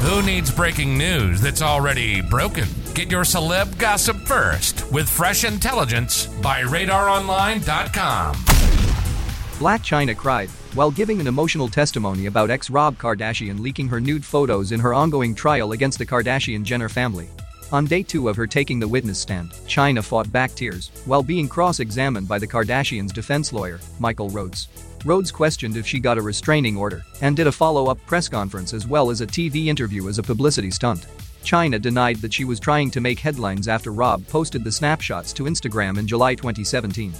Who needs breaking news that's already broken? Get your celeb gossip first with Fresh Intelligence by RadarOnline.com. Blac Chyna cried while giving an emotional testimony about ex Rob Kardashian leaking her nude photos in her ongoing trial against the Kardashian Jenner family. On day two of her taking the witness stand, Chyna fought back tears while being cross examined by the Kardashians' defense lawyer, Michael Rhodes. Rhodes questioned if she got a restraining order and did a follow up press conference as well as a TV interview as a publicity stunt. Chyna denied that she was trying to make headlines after Rob posted the snapshots to Instagram in July 2017.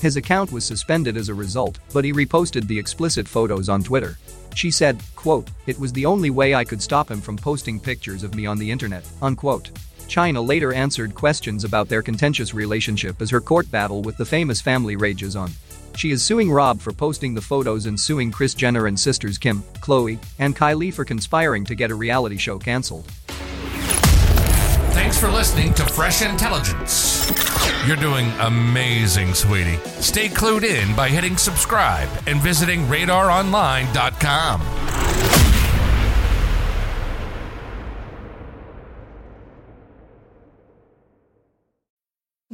His account was suspended as a result, but he reposted the explicit photos on Twitter. She said, quote, It was the only way I could stop him from posting pictures of me on the internet, unquote. Chyna later answered questions about their contentious relationship as her court battle with the famous family rages on. She is suing Rob for posting the photos and suing Kris Jenner and sisters Kim, Khloe, and Kylie for conspiring to get a reality show cancelled. Thanks for listening to Fresh Intelligence. You're doing amazing, sweetie. Stay clued in by hitting subscribe and visiting radaronline.com.